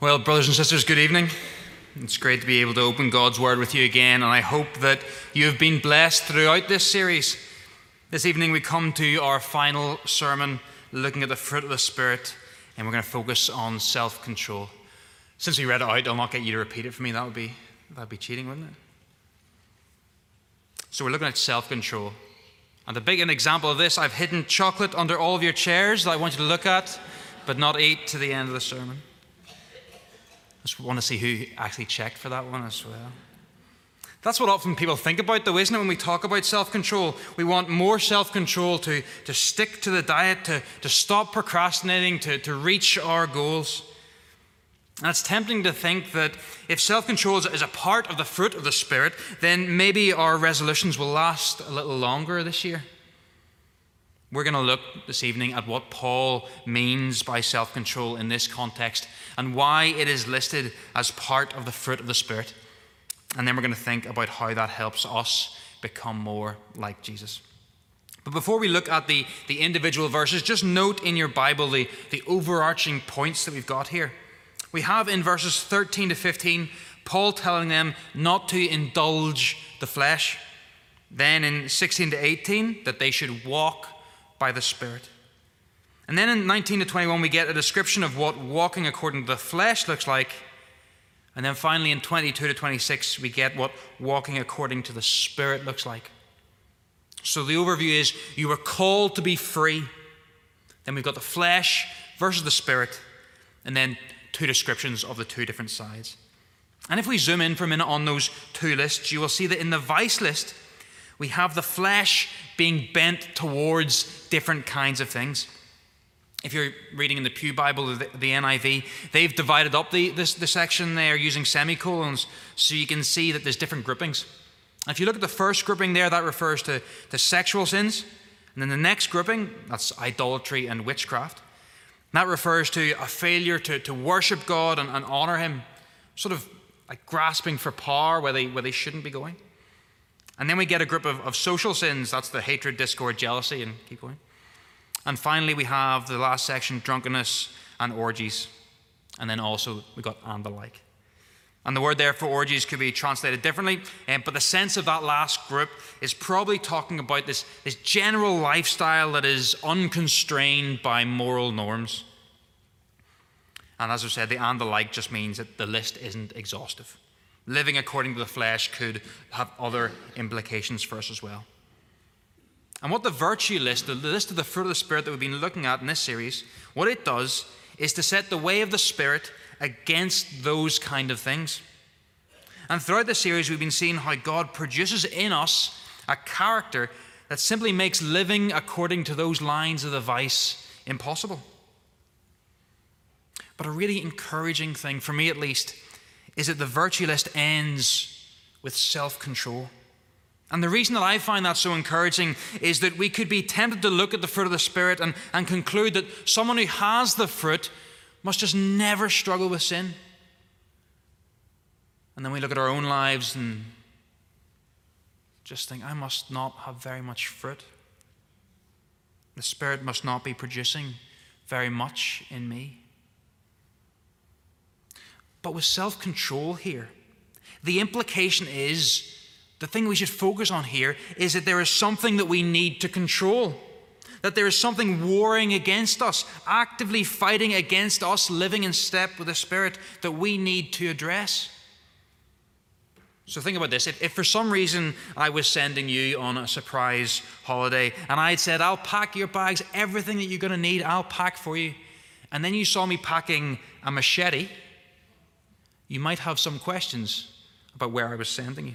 Well, brothers and sisters, good evening. It's great to be able to open God's Word with you again, and I hope that you have been blessed throughout this series. This evening, we come to our final sermon looking at the fruit of the Spirit, and we're going to focus on self control. Since we read it out, I'll not get you to repeat it for me. That would be, that would be cheating, wouldn't it? So, we're looking at self control. And to big an example of this, I've hidden chocolate under all of your chairs that I want you to look at, but not eat to the end of the sermon. Just want to see who actually checked for that one as well. That's what often people think about, though, isn't it, when we talk about self control? We want more self control to, to stick to the diet, to, to stop procrastinating, to, to reach our goals. And it's tempting to think that if self control is a part of the fruit of the Spirit, then maybe our resolutions will last a little longer this year. We're going to look this evening at what Paul means by self control in this context and why it is listed as part of the fruit of the Spirit. And then we're going to think about how that helps us become more like Jesus. But before we look at the, the individual verses, just note in your Bible the, the overarching points that we've got here. We have in verses 13 to 15 Paul telling them not to indulge the flesh. Then in 16 to 18, that they should walk by the Spirit. And then in 19 to 21, we get a description of what walking according to the flesh looks like. And then finally, in 22 to 26, we get what walking according to the Spirit looks like. So the overview is you were called to be free. Then we've got the flesh versus the Spirit. And then two descriptions of the two different sides. And if we zoom in for a minute on those two lists, you will see that in the vice list, we have the flesh being bent towards different kinds of things. If you're reading in the Pew Bible, the, the NIV, they've divided up the, this, the section there using semicolons so you can see that there's different groupings. If you look at the first grouping there, that refers to, to sexual sins. And then the next grouping, that's idolatry and witchcraft. That refers to a failure to, to worship God and, and honor Him, sort of like grasping for power where they, where they shouldn't be going. And then we get a group of, of social sins that's the hatred, discord, jealousy, and keep going. And finally, we have the last section drunkenness and orgies. And then also we got and the like. And the word there for orgies could be translated differently, um, but the sense of that last group is probably talking about this, this general lifestyle that is unconstrained by moral norms. And as I said, the and the like just means that the list isn't exhaustive living according to the flesh could have other implications for us as well. And what the virtue list, the list of the fruit of the Spirit that we've been looking at in this series, what it does is to set the way of the Spirit against those kind of things. And throughout the series, we've been seeing how God produces in us a character that simply makes living according to those lines of the vice impossible. But a really encouraging thing, for me at least, is that the virtue list ends with self control. And the reason that I find that so encouraging is that we could be tempted to look at the fruit of the Spirit and, and conclude that someone who has the fruit must just never struggle with sin. And then we look at our own lives and just think, I must not have very much fruit. The Spirit must not be producing very much in me. But with self control here, the implication is the thing we should focus on here is that there is something that we need to control. That there is something warring against us, actively fighting against us living in step with the Spirit that we need to address. So think about this. If, if, for some reason I was sending you on a surprise holiday and I had said, I'll pack your bags, everything that you're going to need, I'll pack for you, and then you saw me packing a machete, you might have some questions about where I was sending you.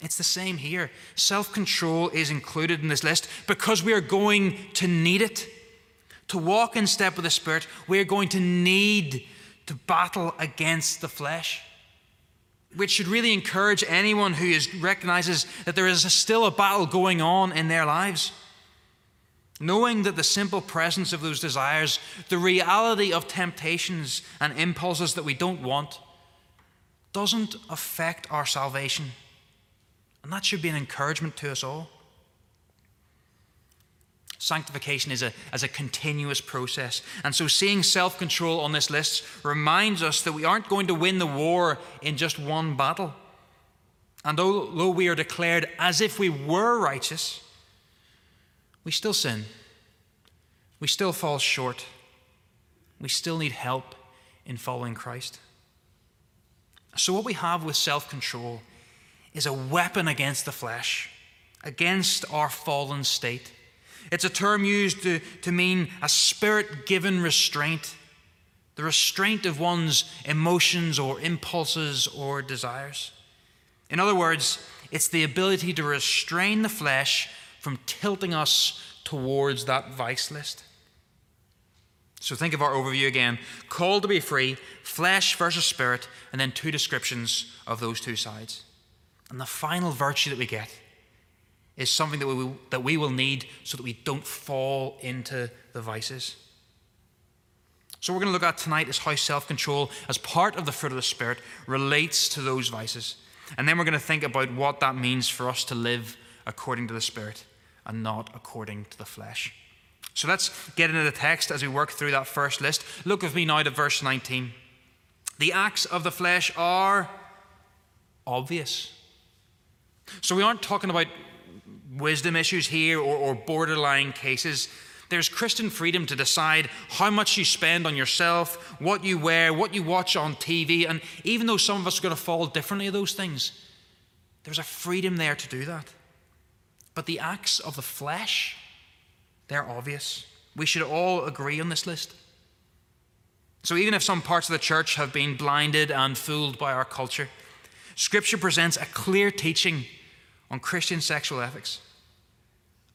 It's the same here. Self control is included in this list because we are going to need it. To walk in step with the Spirit, we are going to need to battle against the flesh. Which should really encourage anyone who is, recognizes that there is still a battle going on in their lives. Knowing that the simple presence of those desires, the reality of temptations and impulses that we don't want, doesn't affect our salvation. And that should be an encouragement to us all. Sanctification is a, as a continuous process. And so, seeing self control on this list reminds us that we aren't going to win the war in just one battle. And although we are declared as if we were righteous, we still sin. We still fall short. We still need help in following Christ. So, what we have with self control is a weapon against the flesh, against our fallen state. It's a term used to, to mean a spirit given restraint, the restraint of one's emotions or impulses or desires. In other words, it's the ability to restrain the flesh from tilting us towards that vice list. So think of our overview again called to be free, flesh versus spirit, and then two descriptions of those two sides. And the final virtue that we get is something that we, that we will need so that we don't fall into the vices. So, we're going to look at tonight is how self control, as part of the fruit of the Spirit, relates to those vices. And then we're going to think about what that means for us to live according to the Spirit and not according to the flesh. So let's get into the text as we work through that first list. Look with me now to verse 19. The acts of the flesh are obvious. So we aren't talking about wisdom issues here or, or borderline cases. There's Christian freedom to decide how much you spend on yourself, what you wear, what you watch on TV, and even though some of us are going to fall differently of those things, there's a freedom there to do that. But the acts of the flesh, they're obvious. We should all agree on this list. So, even if some parts of the church have been blinded and fooled by our culture, Scripture presents a clear teaching on Christian sexual ethics.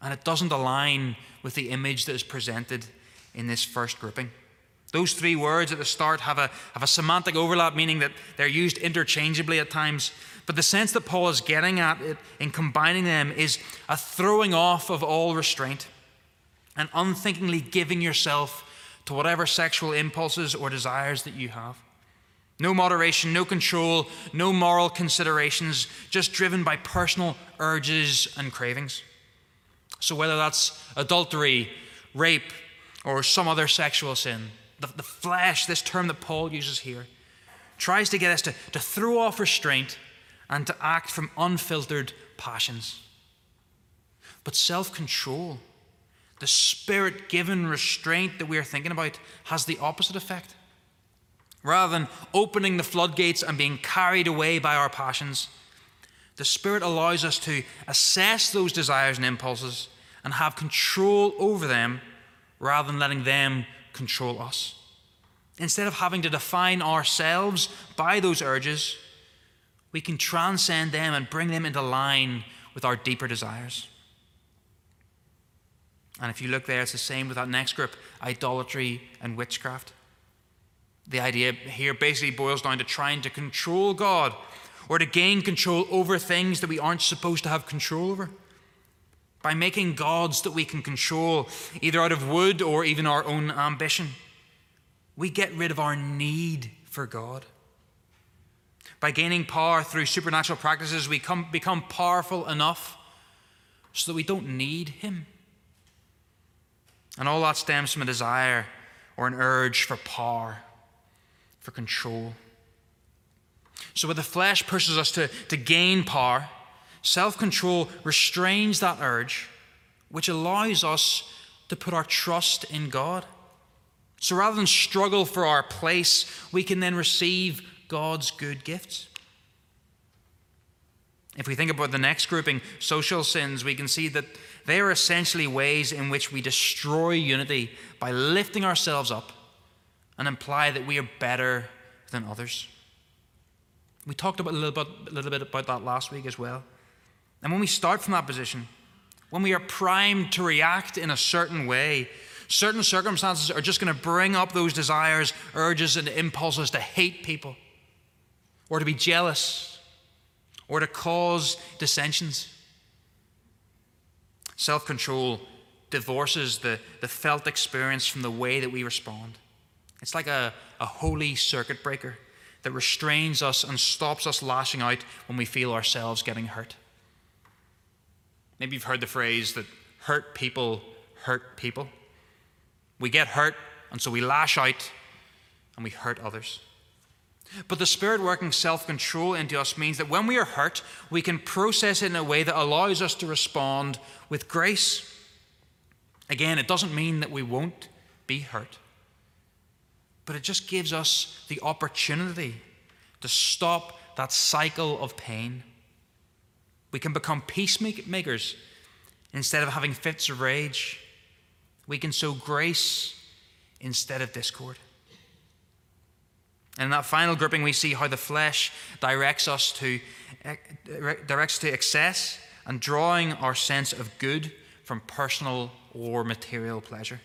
And it doesn't align with the image that is presented in this first grouping. Those three words at the start have a, have a semantic overlap, meaning that they're used interchangeably at times. But the sense that Paul is getting at it in combining them is a throwing off of all restraint and unthinkingly giving yourself to whatever sexual impulses or desires that you have. No moderation, no control, no moral considerations, just driven by personal urges and cravings. So, whether that's adultery, rape, or some other sexual sin, the, the flesh, this term that Paul uses here, tries to get us to, to throw off restraint and to act from unfiltered passions. But self control, the spirit given restraint that we are thinking about, has the opposite effect. Rather than opening the floodgates and being carried away by our passions, the Spirit allows us to assess those desires and impulses and have control over them rather than letting them control us. Instead of having to define ourselves by those urges, we can transcend them and bring them into line with our deeper desires. And if you look there, it's the same with that next group idolatry and witchcraft. The idea here basically boils down to trying to control God or to gain control over things that we aren't supposed to have control over. By making gods that we can control, either out of wood or even our own ambition, we get rid of our need for God. By gaining power through supernatural practices, we come, become powerful enough so that we don't need Him. And all that stems from a desire or an urge for power for control. So, when the flesh pushes us to, to gain power, self control restrains that urge, which allows us to put our trust in God. So, rather than struggle for our place, we can then receive God's good gifts. If we think about the next grouping, social sins, we can see that they are essentially ways in which we destroy unity by lifting ourselves up and imply that we are better than others. We talked about a little bit, a little bit about that last week as well. And when we start from that position, when we are primed to react in a certain way, certain circumstances are just going to bring up those desires, urges, and impulses to hate people, or to be jealous, or to cause dissensions. Self control divorces the, the felt experience from the way that we respond. It's like a, a holy circuit breaker that restrains us and stops us lashing out when we feel ourselves getting hurt. Maybe you've heard the phrase that hurt people hurt people. We get hurt, and so we lash out and we hurt others. But the Spirit working self control into us means that when we are hurt, we can process it in a way that allows us to respond with grace. Again, it doesn't mean that we won't be hurt, but it just gives us the opportunity to stop that cycle of pain. We can become peacemakers instead of having fits of rage. We can sow grace instead of discord. And in that final grouping, we see how the flesh directs us to eh, directs to excess and drawing our sense of good from personal or material pleasure.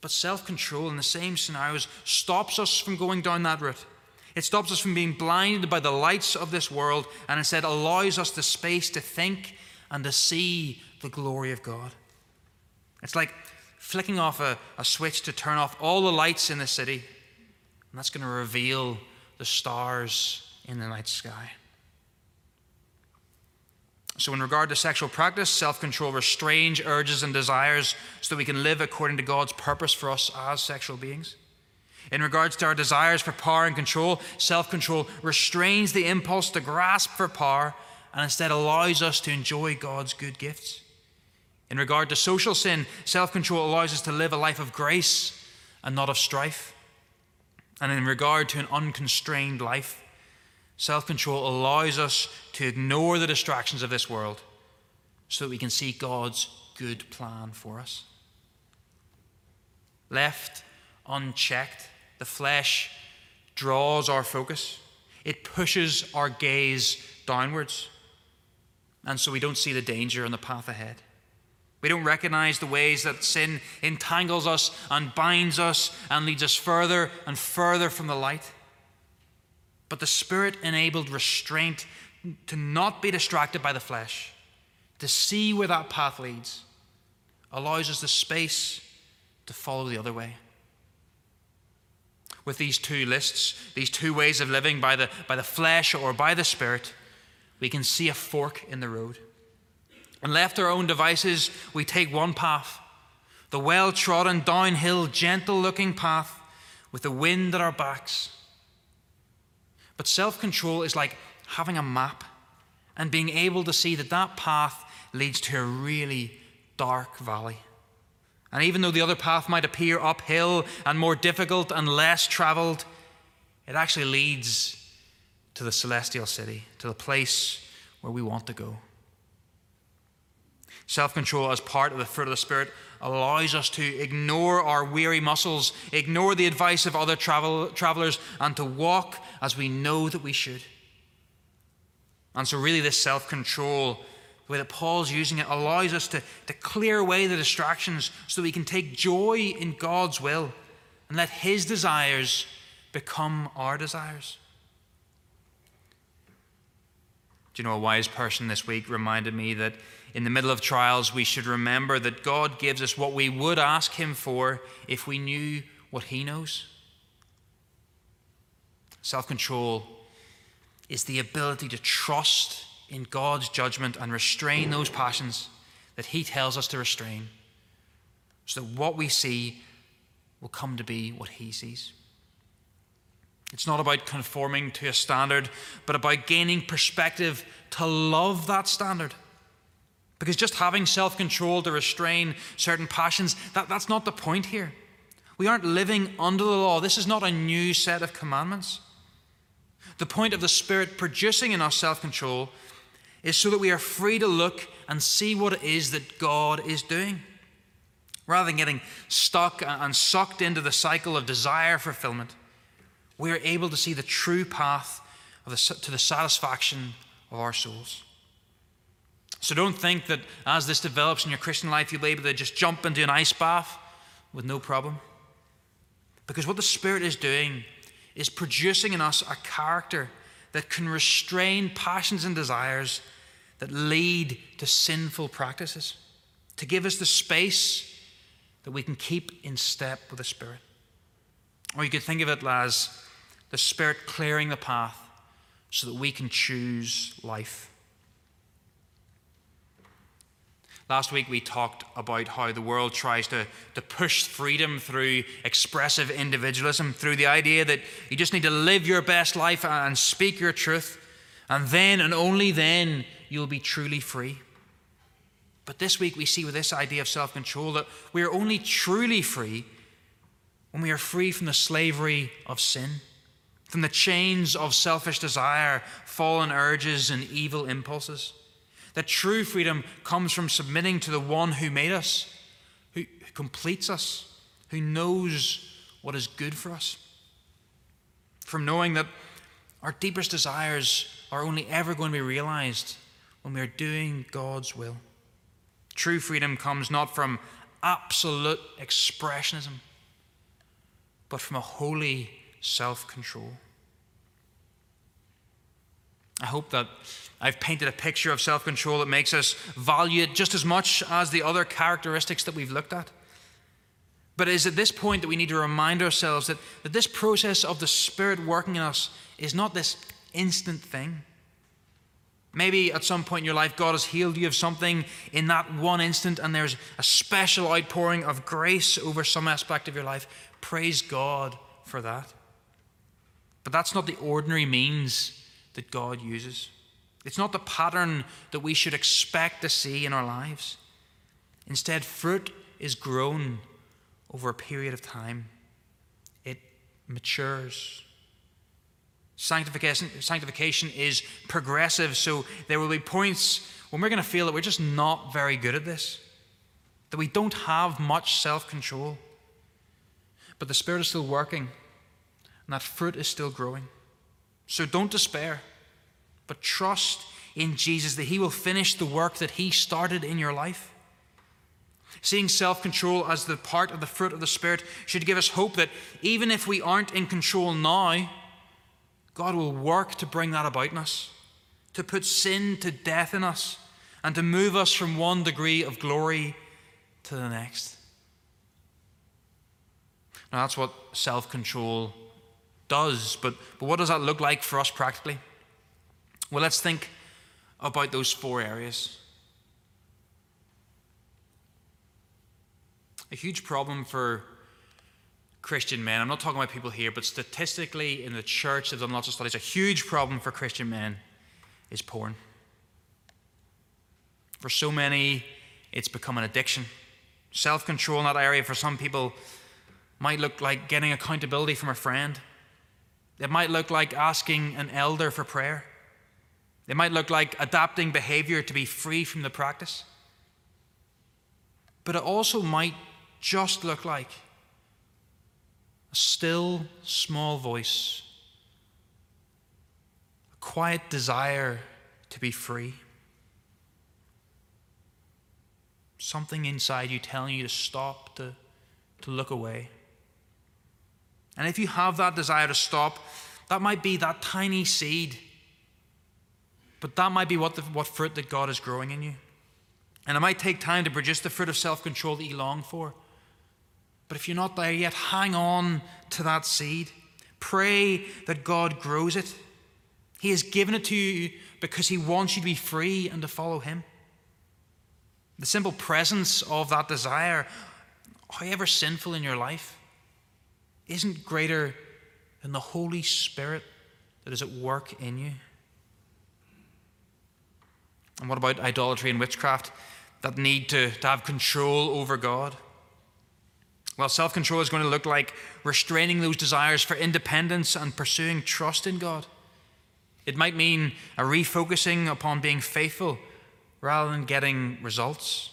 But self control in the same scenarios stops us from going down that route. It stops us from being blinded by the lights of this world and instead allows us the space to think and to see the glory of God. It's like flicking off a, a switch to turn off all the lights in the city, and that's going to reveal the stars in the night sky. So, in regard to sexual practice, self control restrains urges and desires so that we can live according to God's purpose for us as sexual beings. In regards to our desires for power and control, self control restrains the impulse to grasp for power and instead allows us to enjoy God's good gifts. In regard to social sin, self control allows us to live a life of grace and not of strife. And in regard to an unconstrained life, self control allows us to ignore the distractions of this world so that we can see God's good plan for us. Left unchecked, the flesh draws our focus, it pushes our gaze downwards. And so we don't see the danger on the path ahead. We don't recognize the ways that sin entangles us and binds us and leads us further and further from the light. But the Spirit enabled restraint to not be distracted by the flesh, to see where that path leads, allows us the space to follow the other way. With these two lists, these two ways of living by the, by the flesh or by the Spirit, we can see a fork in the road. And left our own devices, we take one path the well trodden, downhill, gentle looking path with the wind at our backs. But self control is like having a map and being able to see that that path leads to a really dark valley. And even though the other path might appear uphill and more difficult and less traveled, it actually leads to the celestial city, to the place where we want to go. Self control, as part of the fruit of the Spirit, allows us to ignore our weary muscles, ignore the advice of other travel, travelers, and to walk as we know that we should. And so, really, this self control, way that Paul's using it, allows us to, to clear away the distractions so we can take joy in God's will and let His desires become our desires. Do you know, a wise person this week reminded me that in the middle of trials, we should remember that God gives us what we would ask Him for if we knew what He knows. Self control is the ability to trust in God's judgment and restrain those passions that He tells us to restrain, so that what we see will come to be what He sees. It's not about conforming to a standard, but about gaining perspective to love that standard. Because just having self control to restrain certain passions, that, that's not the point here. We aren't living under the law. This is not a new set of commandments. The point of the Spirit producing in us self control is so that we are free to look and see what it is that God is doing. Rather than getting stuck and sucked into the cycle of desire fulfillment, we are able to see the true path the, to the satisfaction of our souls. So don't think that as this develops in your Christian life, you'll be able to just jump into an ice bath with no problem. Because what the Spirit is doing is producing in us a character that can restrain passions and desires that lead to sinful practices, to give us the space that we can keep in step with the Spirit. Or you could think of it as the Spirit clearing the path so that we can choose life. Last week we talked about how the world tries to, to push freedom through expressive individualism, through the idea that you just need to live your best life and speak your truth, and then and only then you'll be truly free. But this week we see with this idea of self control that we are only truly free when we are free from the slavery of sin, from the chains of selfish desire, fallen urges, and evil impulses. That true freedom comes from submitting to the one who made us, who completes us, who knows what is good for us. From knowing that our deepest desires are only ever going to be realized when we are doing God's will. True freedom comes not from absolute expressionism, but from a holy self control. I hope that I've painted a picture of self control that makes us value it just as much as the other characteristics that we've looked at. But it is at this point that we need to remind ourselves that, that this process of the Spirit working in us is not this instant thing. Maybe at some point in your life, God has healed you of something in that one instant, and there's a special outpouring of grace over some aspect of your life. Praise God for that. But that's not the ordinary means that God uses. It's not the pattern that we should expect to see in our lives. Instead, fruit is grown over a period of time, it matures. Sanctification, sanctification is progressive, so there will be points when we're going to feel that we're just not very good at this, that we don't have much self control. But the Spirit is still working, and that fruit is still growing. So don't despair, but trust in Jesus that He will finish the work that He started in your life. Seeing self control as the part of the fruit of the Spirit should give us hope that even if we aren't in control now, God will work to bring that about in us, to put sin to death in us, and to move us from one degree of glory to the next. Now, that's what self control does, but, but what does that look like for us practically? Well, let's think about those four areas. A huge problem for Christian men, I'm not talking about people here, but statistically in the church, they've done lots of studies, a huge problem for Christian men is porn. For so many, it's become an addiction. Self control in that area for some people might look like getting accountability from a friend it might look like asking an elder for prayer. It might look like adapting behavior to be free from the practice. But it also might just look like a still, small voice, a quiet desire to be free. Something inside you telling you to stop, to, to look away. And if you have that desire to stop, that might be that tiny seed. But that might be what, the, what fruit that God is growing in you. And it might take time to produce the fruit of self control that you long for. But if you're not there yet, hang on to that seed. Pray that God grows it. He has given it to you because He wants you to be free and to follow Him. The simple presence of that desire, however sinful in your life, isn't greater than the Holy Spirit that is at work in you. And what about idolatry and witchcraft that need to, to have control over God? Well, self control is going to look like restraining those desires for independence and pursuing trust in God. It might mean a refocusing upon being faithful rather than getting results.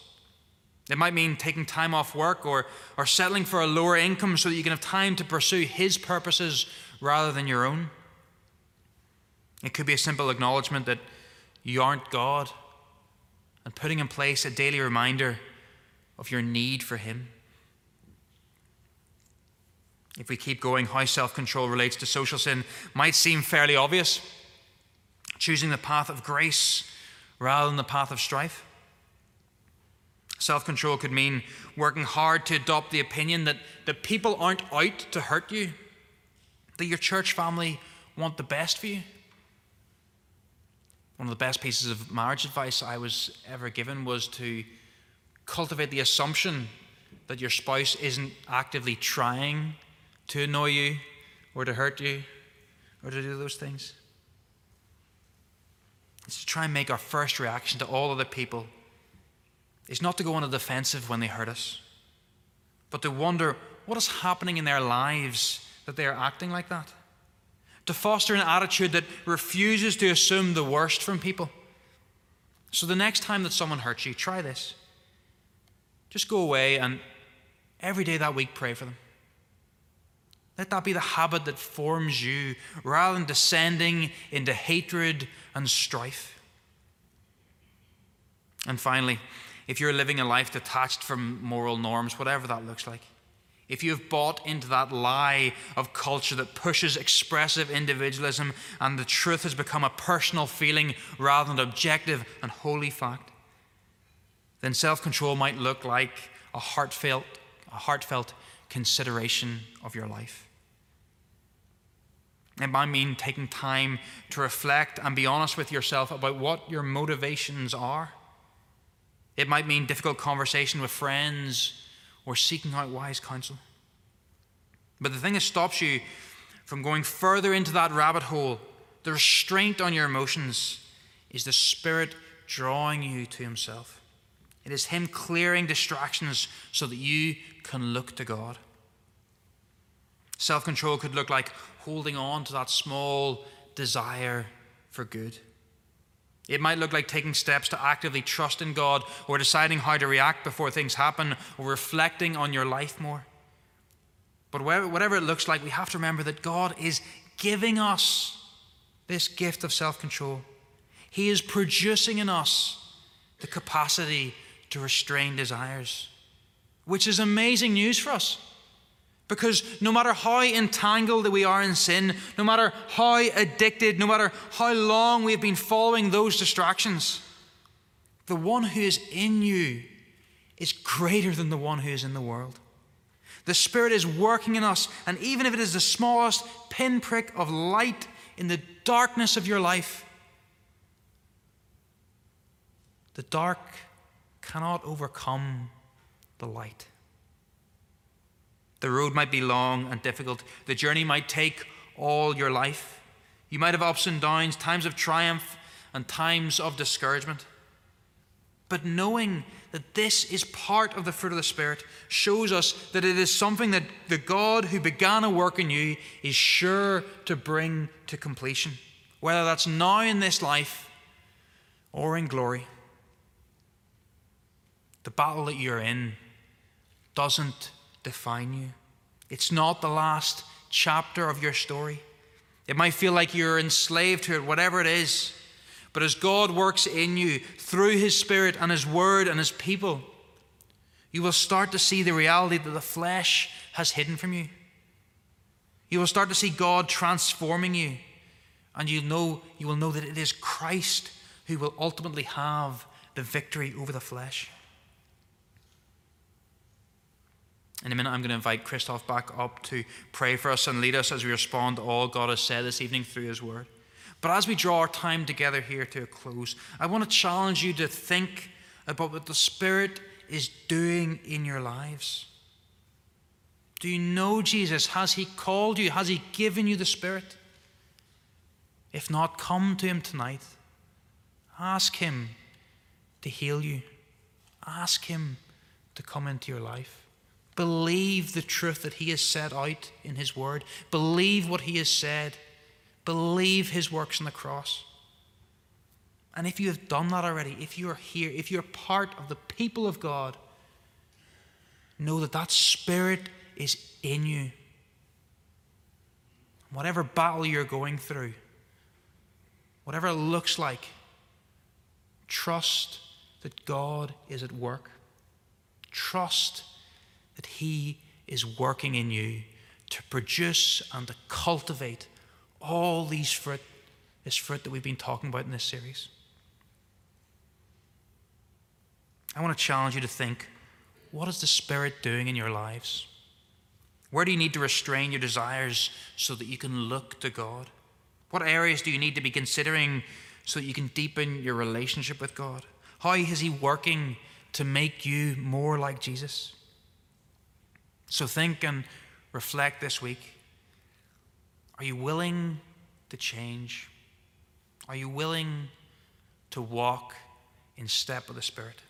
It might mean taking time off work or, or settling for a lower income so that you can have time to pursue His purposes rather than your own. It could be a simple acknowledgement that you aren't God and putting in place a daily reminder of your need for Him. If we keep going, how self control relates to social sin might seem fairly obvious. Choosing the path of grace rather than the path of strife. Self control could mean working hard to adopt the opinion that, the people aren't out to hurt you, that your church family want the best for you. One of the best pieces of marriage advice I was ever given was to cultivate the assumption that your spouse isn't actively trying to annoy you or to hurt you or to do those things. It's to try and make our first reaction to all other people is not to go on a defensive when they hurt us, but to wonder what is happening in their lives that they are acting like that. To foster an attitude that refuses to assume the worst from people. So the next time that someone hurts you, try this. Just go away and every day that week pray for them. Let that be the habit that forms you rather than descending into hatred and strife. And finally, if you're living a life detached from moral norms, whatever that looks like, if you have bought into that lie of culture that pushes expressive individualism and the truth has become a personal feeling rather than objective and holy fact, then self control might look like a heartfelt, a heartfelt consideration of your life. It might mean taking time to reflect and be honest with yourself about what your motivations are. It might mean difficult conversation with friends or seeking out wise counsel. But the thing that stops you from going further into that rabbit hole, the restraint on your emotions, is the Spirit drawing you to Himself. It is Him clearing distractions so that you can look to God. Self control could look like holding on to that small desire for good. It might look like taking steps to actively trust in God or deciding how to react before things happen or reflecting on your life more. But whatever it looks like, we have to remember that God is giving us this gift of self control. He is producing in us the capacity to restrain desires, which is amazing news for us. Because no matter how entangled we are in sin, no matter how addicted, no matter how long we've been following those distractions, the one who is in you is greater than the one who is in the world. The Spirit is working in us, and even if it is the smallest pinprick of light in the darkness of your life, the dark cannot overcome the light. The road might be long and difficult. The journey might take all your life. You might have ups and downs, times of triumph and times of discouragement. But knowing that this is part of the fruit of the Spirit shows us that it is something that the God who began a work in you is sure to bring to completion, whether that's now in this life or in glory. The battle that you're in doesn't define you. It's not the last chapter of your story. It might feel like you're enslaved to it, whatever it is. But as God works in you through His Spirit and His Word and His people, you will start to see the reality that the flesh has hidden from you. You will start to see God transforming you, and you know you will know that it is Christ who will ultimately have the victory over the flesh. In a minute, I'm going to invite Christoph back up to pray for us and lead us as we respond to all God has said this evening through His Word. But as we draw our time together here to a close, I want to challenge you to think about what the Spirit is doing in your lives. Do you know Jesus? Has He called you? Has He given you the Spirit? If not, come to Him tonight. Ask Him to heal you, ask Him to come into your life. Believe the truth that He has set out in His Word. Believe what He has said. Believe His works on the cross. And if you have done that already, if you are here, if you're part of the people of God, know that that Spirit is in you. Whatever battle you're going through, whatever it looks like, trust that God is at work. Trust that He is working in you to produce and to cultivate all these fruit, this fruit that we've been talking about in this series. I want to challenge you to think what is the Spirit doing in your lives? Where do you need to restrain your desires so that you can look to God? What areas do you need to be considering so that you can deepen your relationship with God? How is He working to make you more like Jesus? So think and reflect this week. Are you willing to change? Are you willing to walk in step with the Spirit?